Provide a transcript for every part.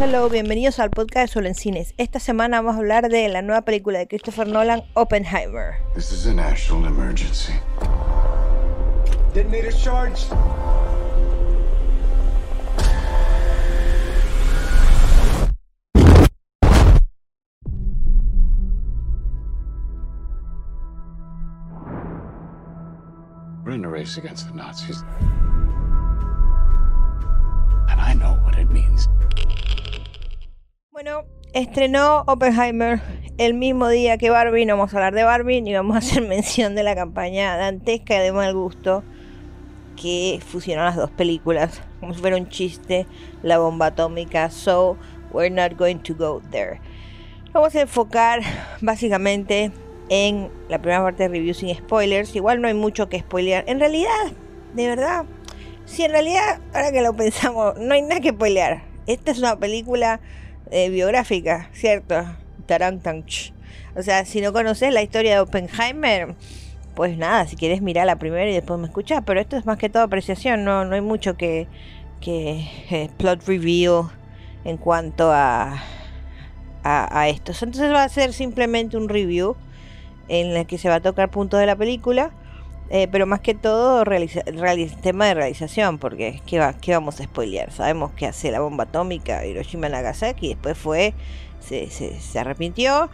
Hello, bienvenidos al podcast de Solo en Cines. Esta semana vamos a hablar de la nueva película de Christopher Nolan, Oppenheimer. This is a national emergency. Detonator charged. We're in a race against the Nazis. And I know what it means. Bueno, estrenó Oppenheimer el mismo día que Barbie. No vamos a hablar de Barbie ni vamos a hacer mención de la campaña dantesca de mal gusto que fusionó las dos películas como si fuera un chiste, la bomba atómica. So, we're not going to go there. Vamos a enfocar básicamente en la primera parte de review sin spoilers. Igual no hay mucho que spoilear. En realidad, de verdad, si en realidad, ahora que lo pensamos, no hay nada que spoilear. Esta es una película eh, biográfica, ¿cierto? Tarang tang, ch. O sea, si no conoces la historia de Oppenheimer, pues nada, si quieres mirar la primera y después me escuchas. Pero esto es más que todo apreciación, no, no hay mucho que, que eh, plot review en cuanto a, a, a esto. Entonces va a ser simplemente un review en el que se va a tocar puntos de la película, eh, pero más que todo tema de realización, porque ¿qué, va, ¿qué vamos a spoilear? Sabemos que hace la bomba atómica Hiroshima Nagasaki, y después fue, se, se, arrepintió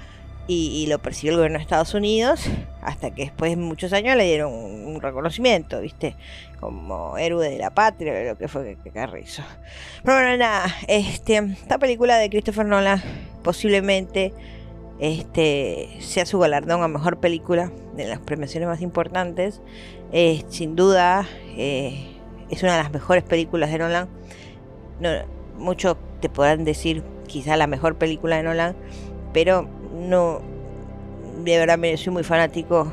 y, lo persiguió el gobierno de Estados Unidos, hasta que después de muchos años le dieron un, reconocimiento, ¿viste? Como héroe de la patria, lo que fue que, que Carrizo. Pero bueno, nada, este, esta película de Christopher Nolan posiblemente este sea su galardón a mejor película de las premiaciones más importantes. Eh, sin duda, eh, es una de las mejores películas de Nolan. No, muchos te podrán decir quizá la mejor película de Nolan, pero no, de verdad, me soy muy fanático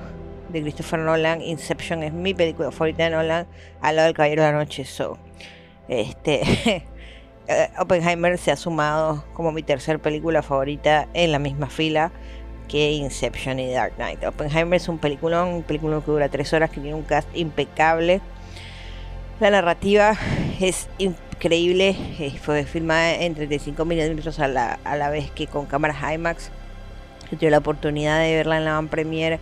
de Christopher Nolan. Inception es mi película favorita de Nolan, al lado del Caballero de la Noche. So, este. eh, Oppenheimer se ha sumado como mi tercer película favorita en la misma fila que Inception y Dark Knight. Oppenheimer es un peliculón, un peliculón que dura tres horas, que tiene un cast impecable. La narrativa es increíble, eh, fue filmada en 35 milímetros a la, a la vez que con cámaras IMAX. Yo tuve la oportunidad de verla en la van premiere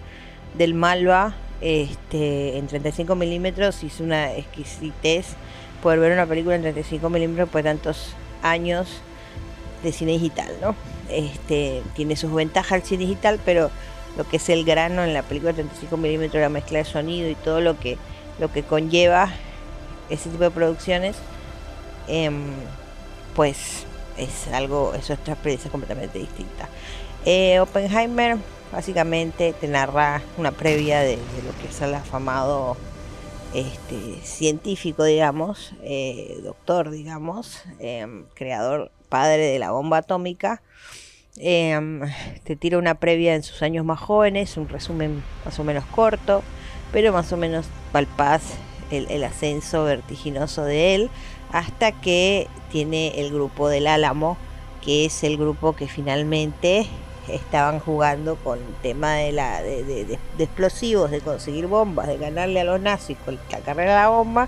del Malva este, en 35 milímetros es una exquisitez poder ver una película en 35 milímetros por tantos años de cine digital, ¿no? Este, tiene sus ventajas el cine digital, pero lo que es el grano en la película de 35 milímetros, la mezcla de sonido y todo lo que, lo que conlleva ese tipo de producciones, em, pues es algo, es otra experiencia completamente distinta. Eh, Oppenheimer básicamente te narra una previa de, de lo que es el afamado este, científico, digamos, eh, doctor, digamos, em, creador, padre de la bomba atómica. Em, te tira una previa en sus años más jóvenes, un resumen más o menos corto, pero más o menos palpaz el, el ascenso vertiginoso de él, hasta que tiene el grupo del Álamo, que es el grupo que finalmente estaban jugando con el tema de, la, de, de- de- explosivos, de conseguir bombas, de ganarle a los nazis con la carrera de la bomba,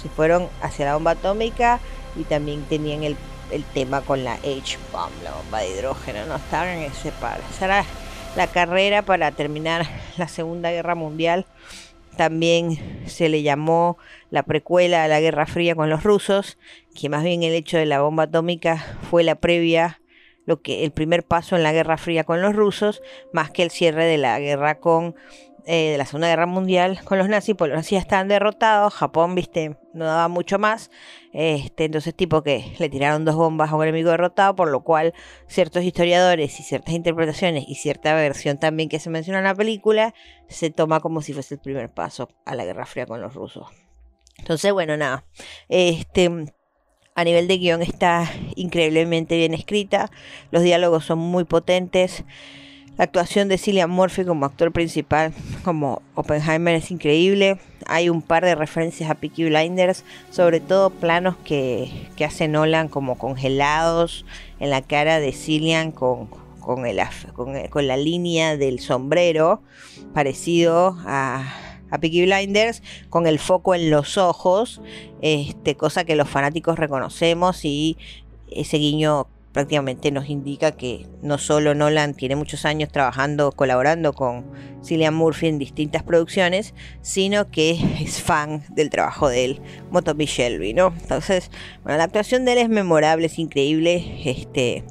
se fueron hacia la bomba atómica y también tenían el, el tema con la H-bomb, la bomba de hidrógeno, no estaban en ese par. Esa era la carrera para terminar la Segunda Guerra Mundial. También se le llamó la precuela a la Guerra Fría con los rusos, que más bien el hecho de la bomba atómica fue la previa lo que el primer paso en la Guerra Fría con los rusos, más que el cierre de la guerra con eh, de la Segunda Guerra Mundial con los nazis, porque los nazis estaban derrotados, Japón, viste, no daba mucho más, este, entonces tipo que le tiraron dos bombas a un enemigo derrotado, por lo cual ciertos historiadores y ciertas interpretaciones y cierta versión también que se menciona en la película, se toma como si fuese el primer paso a la Guerra Fría con los rusos. Entonces, bueno, nada, este a nivel de guion está increíblemente bien escrita, los diálogos son muy potentes, la actuación de Cillian Murphy como actor principal, como Oppenheimer, es increíble. Hay un par de referencias a Peaky Blinders, sobre todo planos que, que hace como congelados en la cara de Cillian con, con la línea del sombrero, parecido a, a Peaky Blinders, con el foco en los ojos, este, cosa que los fanáticos reconocemos y ese guiño prácticamente nos indica que no solo Nolan tiene muchos años trabajando, colaborando con Cillian Murphy en distintas producciones, sino que es fan del trabajo de él, Motobi Shelby, ¿no? Entonces, bueno, la actuación de él es memorable, es increíble, este...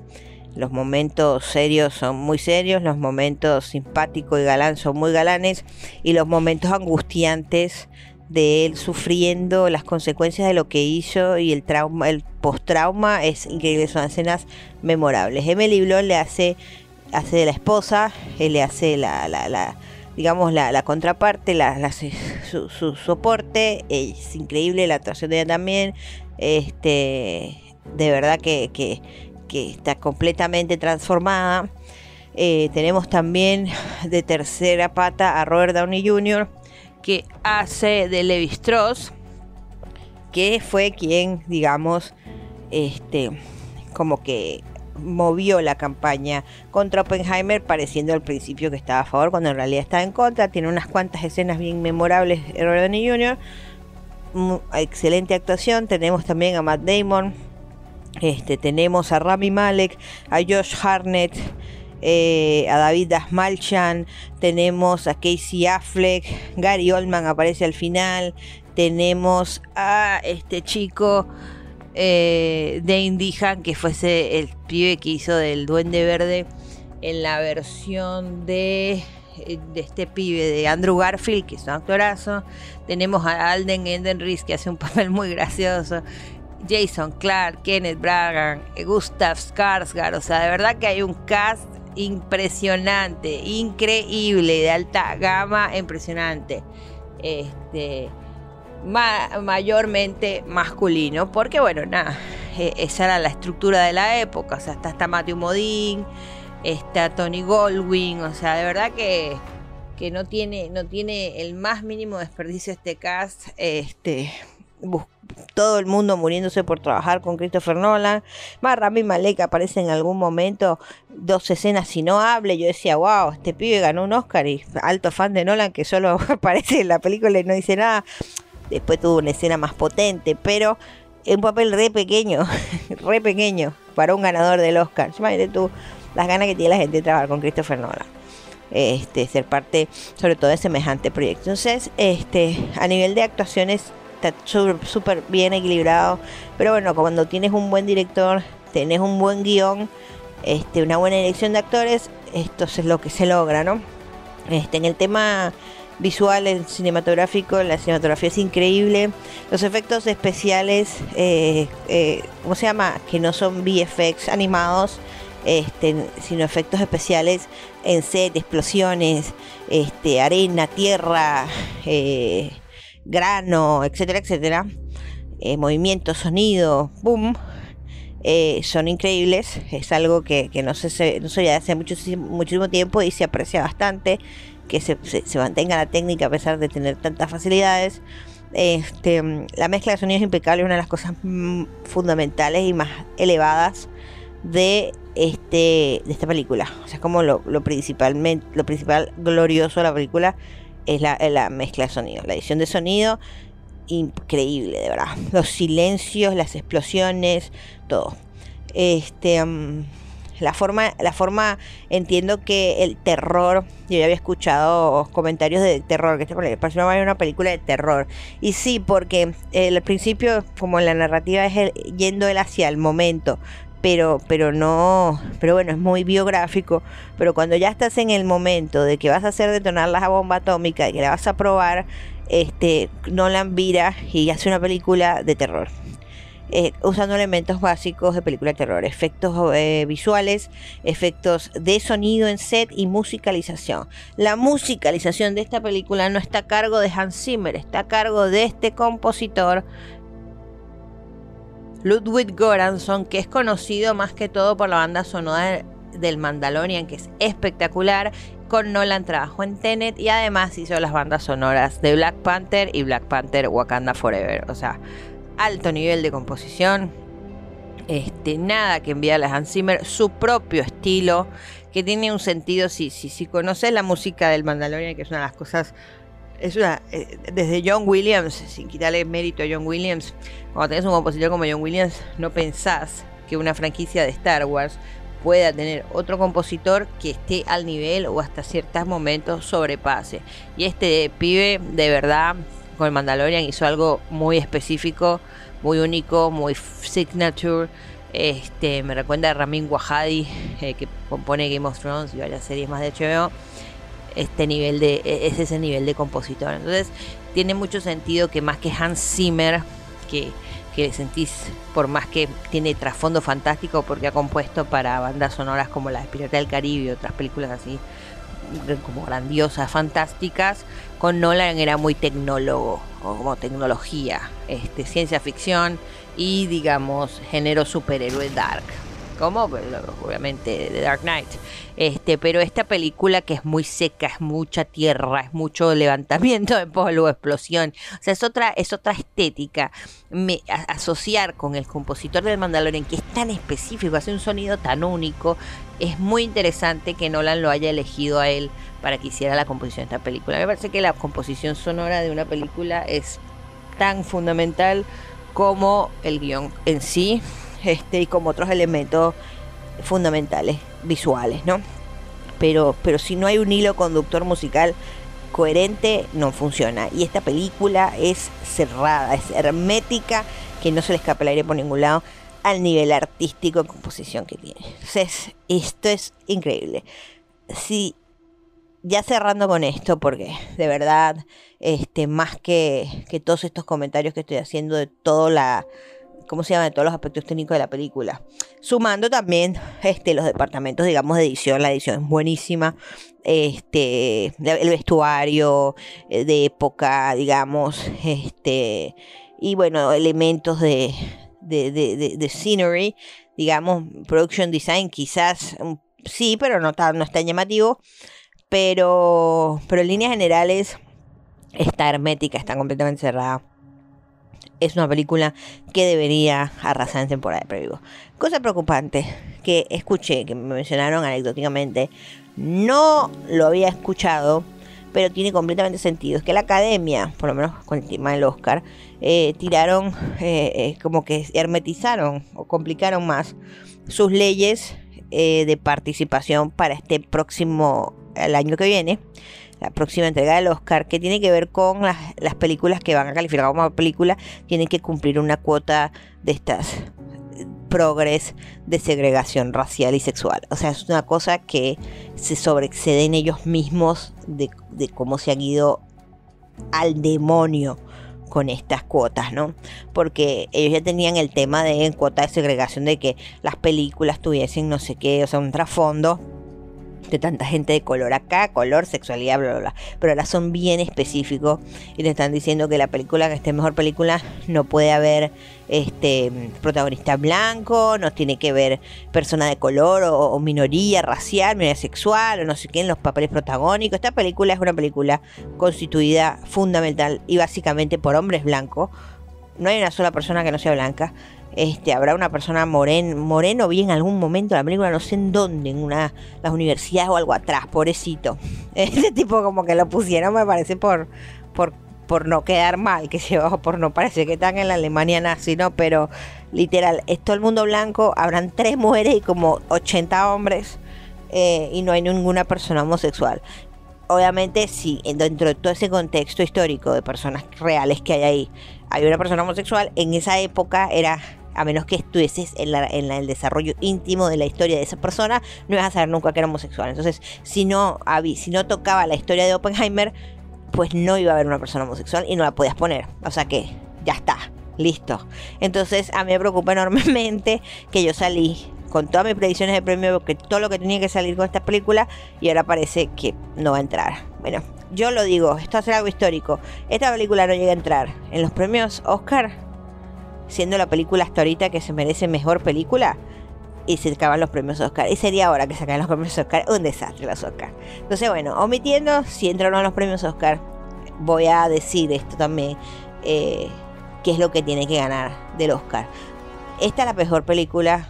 Los momentos serios son muy serios, los momentos simpáticos y galán son muy galanes y los momentos angustiantes de él sufriendo las consecuencias de lo que hizo y el trauma, el post-trauma es increíble, son escenas memorables. Emily Blunt le hace, hace de la esposa, él le hace la, digamos, la, contraparte, la, su, soporte, es increíble la actuación de ella también, este, de verdad que, que está completamente transformada. Eh, tenemos también de tercera pata a Robert Downey Jr., que hace de Levi Strauss, que fue quien, digamos, este, como que movió la campaña contra Oppenheimer, pareciendo al principio que estaba a favor, cuando en realidad estaba en contra. Tiene unas cuantas escenas bien memorables, Robert Downey Jr. Excelente actuación. Tenemos también a Matt Damon. Este, tenemos a Rami Malek, a Josh Harnett, eh, a David Dasmalchan, tenemos a Casey Affleck, Gary Oldman aparece al final, tenemos a este chico eh, Dane que fuese el pibe que hizo del Duende Verde en la versión de, eh, de este pibe de Andrew Garfield, que es un actorazo. Tenemos a Alden Endenris, que hace un papel muy gracioso. Jason Clark, Kenneth Bragan, Gustav Skarsgård, o sea, de verdad que hay un cast impresionante, increíble, de alta gama, impresionante. Este, mayormente masculino, porque bueno, nada, e, esa era la estructura de la época, o sea, está, está Matthew Modine, está Tony Goldwyn, o sea, de verdad que, que no tiene, no tiene el más mínimo desperdicio este cast, este, todo el mundo muriéndose por trabajar con Christopher Nolan. Más Rami Malek aparece en algún momento, dos escenas si no hable. Yo decía, wow, este pibe ganó un Oscar y alto fan de Nolan que solo aparece en la película y no dice nada. Después tuvo una escena más potente, pero un papel re pequeño, re pequeño para un ganador del Oscar. Imagínate tú las ganas que tiene la gente de trabajar con Christopher Nolan. Este, ser parte sobre todo de semejante proyecto. Entonces, este, a nivel de actuaciones está súper bien equilibrado. Pero bueno, cuando tienes un buen director, tenés un buen guion, este, una buena dirección de actores, esto es lo que se logra, ¿no? Este, en el tema visual, el cinematográfico, la cinematografía es increíble. Los efectos especiales, eh, eh, ¿cómo se llama? Que no son VFX animados, este, sino efectos especiales en set, explosiones, este, arena, tierra, eh, grano, etcétera, etcétera, eh, movimiento, sonido, boom, eh, son increíbles. Es algo que, no, se, se ve hace muchísimo, muchísimo tiempo y se aprecia bastante que se, mantenga la técnica a pesar de tener tantas facilidades. Este, la mezcla de sonidos es impecable, una de las cosas mm, fundamentales y más elevadas de este de esta película. O sea, como lo, lo principalmente lo principal glorioso de la película es la, mezcla de sonido. La edición de sonido, increíble, de verdad. Los silencios, las explosiones, todo. Este. Mm, la forma, la forma, entiendo que el terror, yo ya había escuchado comentarios de terror, que esta una película de terror. Y sí, porque el principio, como la narrativa es yendo él hacia el momento, pero, pero no, pero bueno, es muy biográfico, pero cuando ya estás en el momento de que vas a hacer detonar la bomba atómica y que la vas a probar, este, Nolan vira y hace una película de terror. Eh, usando elementos básicos de película de terror, efectos eh, visuales, efectos de sonido en set y musicalización. La musicalización de esta película no está a cargo de Hans Zimmer, está a cargo de este compositor Ludwig Göransson, que es conocido más que todo por la banda sonora del Mandalorian, que es espectacular. Con Nolan trabajó en Tenet y además hizo las bandas sonoras de Black Panther y Black Panther Wakanda Forever. O sea, alto nivel de composición. Este, nada que enviarle a Hans Zimmer, su propio estilo, que tiene un sentido, si, si, si conoces la música del Mandalorian, que es una de las cosas es una, eh, desde John Williams, sin quitarle mérito a John Williams, cuando tenés un compositor como John Williams, no pensás que una franquicia de Star Wars pueda tener otro compositor que esté al nivel o hasta ciertos momentos sobrepase. Y este pibe, de verdad, con el Mandalorian hizo algo muy específico, muy único, muy signature. Este, me recuerda a Ramin Wahadi, eh, que compone Game of Thrones y varias series más de HBO. Este nivel de, e, es ese nivel de compositor. Entonces, tiene mucho sentido que más que Hans Zimmer, que que sentís, por más que tiene trasfondo fantástico, porque ha compuesto para bandas sonoras como la de Pirata del Caribe y otras películas así, como grandiosas, fantásticas, con Nolan era muy tecnólogo, o como tecnología, este, ciencia ficción y digamos género superhéroe dark como pues, obviamente The Dark Knight. Este, pero esta película que es muy seca, es mucha tierra, es mucho levantamiento de polvo, explosión. O sea, es otra, es otra estética. Asociar con el compositor del Mandalorian, que es tan específico, hace un sonido tan único, es muy interesante que Nolan lo haya elegido a él para que hiciera la composición de esta película. Me parece que la composición sonora de una película es tan fundamental como el guion en sí este, y como otros elementos fundamentales visuales, ¿no? Pero, pero si no hay un hilo conductor musical coherente, no funciona. Y esta película es cerrada, es hermética, que no se le escapa el aire por ningún lado al nivel artístico y composición que tiene. Entonces, esto es increíble. Si ya cerrando con esto, porque de verdad, este, más que, que todos estos comentarios que estoy haciendo de toda la ¿cómo se llama? De todos los aspectos técnicos de la película. Sumando también este, los departamentos, digamos, de edición. La edición es buenísima. Este, el vestuario eh, de época, digamos, este, y bueno, elementos de, de, de, de scenery, digamos, production design, quizás sí, pero no, está, no es tan llamativo. Pero, pero en líneas generales está hermética, está completamente cerrada es una película que debería arrasar en temporada de preview. Cosa preocupante que escuché, que me mencionaron anecdóticamente, no lo había escuchado, pero tiene completamente sentido. Es que la academia, por lo menos con el tema del Oscar, eh, tiraron, eh, eh, como que hermetizaron o complicaron más sus leyes de participación para este próximo, el año que viene la próxima entrega del Oscar, que tiene que ver con las, las películas que van a calificar como película, tienen que cumplir una cuota de estas progres de segregación racial y sexual. O sea, es una cosa que se sobreexceden ellos mismos de, de cómo se han ido al demonio con estas cuotas, ¿no? Porque ellos ya tenían el tema de cuota de segregación de que las películas tuviesen no sé qué, o sea, un trasfondo de tanta gente de color acá, color, sexualidad, bla, bla, bla. Pero ahora son bien específicos y te están diciendo que la película, que esté mejor película, no puede haber este protagonista blanco, no tiene que ver persona de color o, minoría racial, minoría sexual o no sé qué en los papeles protagónicos. Esta película es una película constituida fundamental y básicamente por hombres blancos. No hay una sola persona que no sea blanca este, habrá una persona moren, moreno vi en algún momento de la película, no sé en dónde, en una las universidades o algo atrás, pobrecito. Ese tipo como que lo pusieron, me parece, por, por, por no quedar mal, que se por no parecer que están en la Alemania nazi, ¿no? Pero literal, es todo el mundo blanco, habrán tres mujeres y como 80 hombres. Eh, y no hay ninguna persona homosexual obviamente sí, dentro de todo ese contexto histórico de personas reales que hay ahí, hay una persona homosexual, en esa época era a menos que estuvieses en, el desarrollo íntimo de la historia de esa persona, no ibas a saber nunca que era homosexual. Entonces, si no, si no tocaba la historia de Oppenheimer, pues no iba a haber una persona homosexual y no la podías poner. O sea que, ya está, listo. Entonces, a mí me preocupa enormemente que yo salí con todas mis predicciones de premio, que todo lo que tenía que salir con esta película, y ahora parece que no va a entrar. Bueno, yo lo digo, esto va a ser algo histórico. Esta película no llega a entrar en los premios Oscar siendo la película hasta ahorita que se merece mejor película y se acaban los premios Oscar. Y sería ahora que se acaben los premios Oscar un desastre los Oscar. Entonces, bueno, omitiendo si no los premios Oscar, voy a decir esto también, eh, qué es lo que tiene que ganar del Oscar. Esta es la mejor película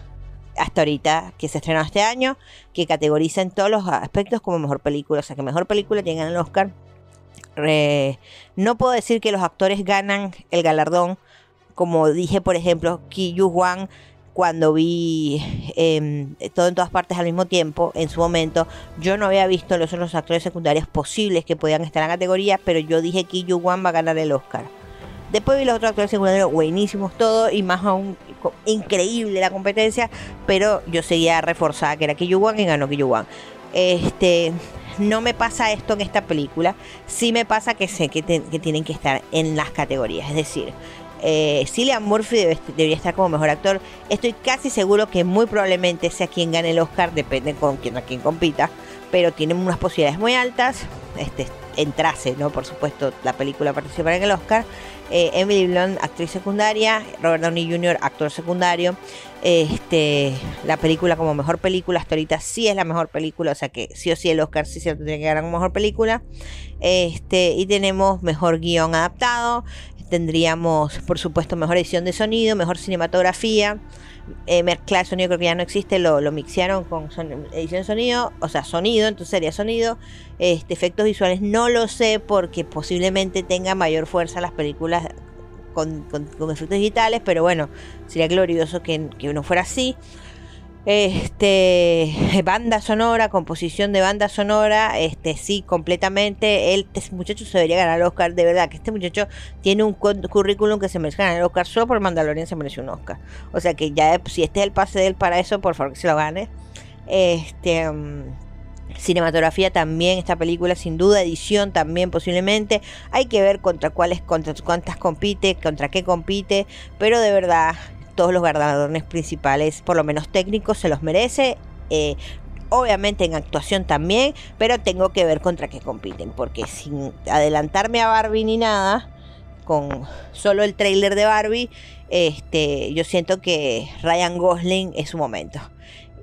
hasta ahorita que se estrenó este año, que categoriza en todos los aspectos como mejor película. O sea, que mejor película tiene que ganar el Oscar. no puedo decir que los actores ganan el galardón como dije, por ejemplo, Ki Yu Hwan cuando vi em, todo en todas partes al mismo tiempo, en su momento, yo no había visto los otros actores secundarios posibles que podían estar en la categoría, pero yo dije que Yu Wan va a ganar el Oscar. Después vi los otros actores secundarios buenísimos todos y más aún increíble la competencia, pero yo seguía reforzada que era Ki Wan y ganó Ki Wan. Este, no me pasa esto en esta película, sí me pasa que sé que tienen que estar en las categorías, es decir, eh, Cillian Murphy debería estar como mejor actor. Estoy casi seguro que muy probablemente sea quien gane el Oscar, depende con quién a quién compita, pero tienen unas posibilidades muy altas. Este, entrase, ¿no? Por supuesto, la película participará en el Oscar. Eh, Emily Blunt, actriz secundaria, Robert Downey Jr., actor secundario. Este, la película como mejor película, hasta ahorita sí es la mejor película, o sea que sí o sí el Oscar sí se tendría que ganar como mejor película. Este, y tenemos mejor guion adaptado, tendríamos, por supuesto, mejor edición de sonido, mejor cinematografía. Eh, mezclar sonido creo que ya no existe, lo, lo mixearon con edición de sonido, o sea, sonido, entonces sería sonido. Este, efectos visuales no lo sé porque posiblemente tenga mayor fuerza las películas con, efectos digitales, pero bueno, sería glorioso que, que no fuera así. Este, banda sonora, composición de banda sonora, este, sí, completamente. Él, este muchacho se debería ganar el Oscar, de verdad, que este muchacho tiene un currículum que se merece ganar el Oscar, solo por Mandalorian se merece un Oscar. O sea que ya, si este es el pase de él para eso, por favor que se lo gane. Este. Mm, cinematografía también esta película sin duda edición también posiblemente hay que ver contra cuáles contra cuántas compite contra qué compite pero de verdad todos los galardones principales, por lo menos técnicos, se los merece. Eh, obviamente en actuación también, pero tengo que ver contra qué compiten, porque sin adelantarme a Barbie ni nada, con solo el trailer de Barbie, este, yo siento que Ryan Gosling es su momento.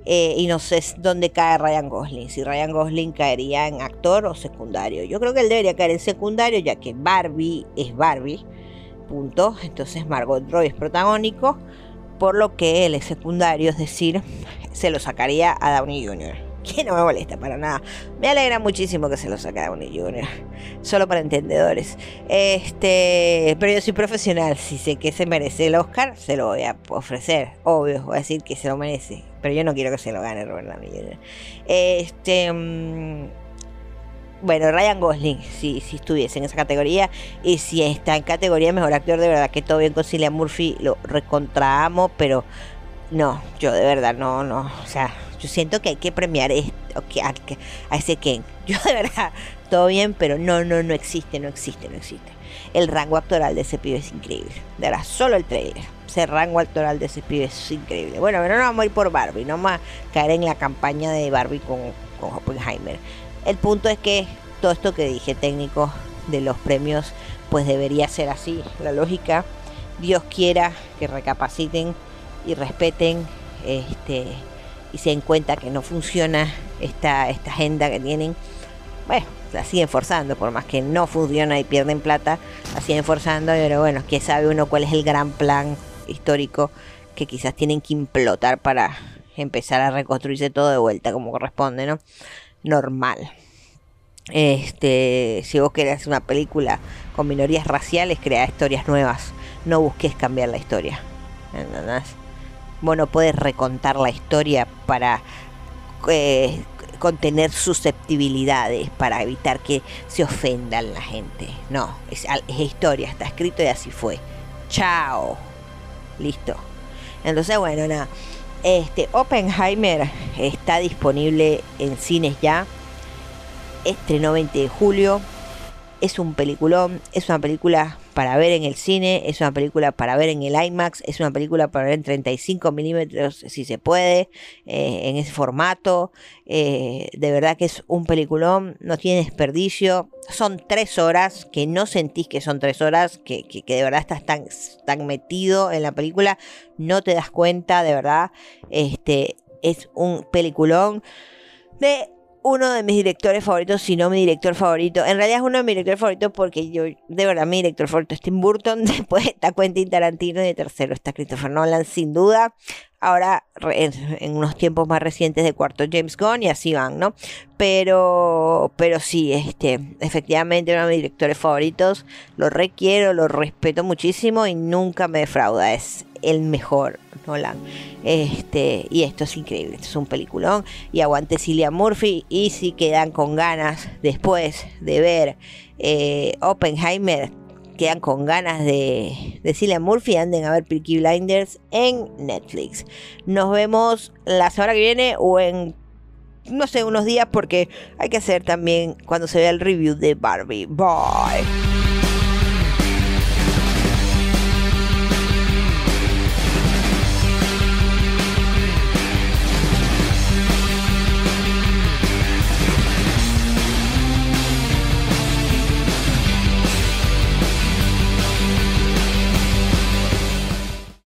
Eh, y no sé dónde cae Ryan Gosling, si Ryan Gosling caería en actor o secundario. Yo creo que él debería caer en secundario, ya que Barbie es Barbie, punto. Entonces Margot Robbie es protagónico por lo que él es secundario, es decir, se lo sacaría a Downey Jr. Que no me molesta para nada. Me alegra muchísimo que se lo saque a Downey Jr. Solo para entendedores. Este, pero yo soy profesional. Si sé que se merece el Oscar, se lo voy a ofrecer. Obvio, voy a decir que se lo merece. Pero yo no quiero que se lo gane Robert Downey Jr. Este. Bueno, Ryan Gosling, si, si estuviese en esa categoría, y si está en categoría mejor actor, de verdad que todo bien con Cillian Murphy, lo recontraamo, pero no, yo de verdad no, no, o sea, yo siento que hay que premiar esto, a, a ese Ken. Yo de verdad, todo bien, pero no, no, no existe, no existe, no existe. El rango actoral de ese pibe es increíble. De verdad, solo el trailer. Ese rango actoral de ese pibe es increíble. Bueno, pero no vamos a ir por Barbie, no vamos a caer en la campaña de Barbie con, con Oppenheimer. El punto es que todo esto que dije técnico de los premios, pues debería ser así. La lógica, Dios quiera que recapaciten y respeten este y se den cuenta que no funciona esta, agenda que tienen. Bueno, la siguen forzando, por más que no funciona y pierden plata, la siguen forzando, pero bueno, que sabe uno cuál es el gran plan histórico que quizás tienen que implotar para empezar a reconstruirse todo de vuelta como corresponde, ¿no? Normal. Este, si vos querés una película con minorías raciales, crea historias nuevas. No busques cambiar la historia. ¿Entendés? Vos no puedes recontar la historia para eh, contener susceptibilidades, para evitar que se ofendan la gente. No, es historia, está escrito y así fue. Chao. Listo. Entonces, bueno, nada. Este, Oppenheimer está disponible en cines ya. Estrenó 20 de julio. Es un peliculón, es una película para ver en el cine, es una película para ver en el IMAX, es una película para ver en 35 milímetros si se puede, eh, en ese formato. Eh, de verdad que es un peliculón, no tiene desperdicio. Son tres horas, que no sentís que son tres horas, que, que, de verdad estás tan, tan metido en la película, no te das cuenta, de verdad. Este es un peliculón de uno de mis directores favoritos, si no mi director favorito. En realidad es uno de mis directores favoritos porque yo, de verdad, mi director favorito es Tim Burton. Después está Quentin Tarantino y de tercero está Christopher Nolan, sin duda. Ahora, en, unos tiempos más recientes de cuarto James Gunn y así van, ¿no? Pero, pero sí, este, efectivamente uno de mis directores favoritos. Lo requiero, lo respeto muchísimo y nunca me defrauda. Es el mejor Nolan. Este, y esto es increíble, esto es un peliculón. Y aguante Cillian Murphy. Y si quedan con ganas después de ver eh, Oppenheimer, quedan con ganas de, de Murphy, anden a ver Peaky Blinders en Netflix. Nos vemos la semana que viene o en no sé, unos días porque hay que hacer también cuando se vea el review de Barbie. Bye.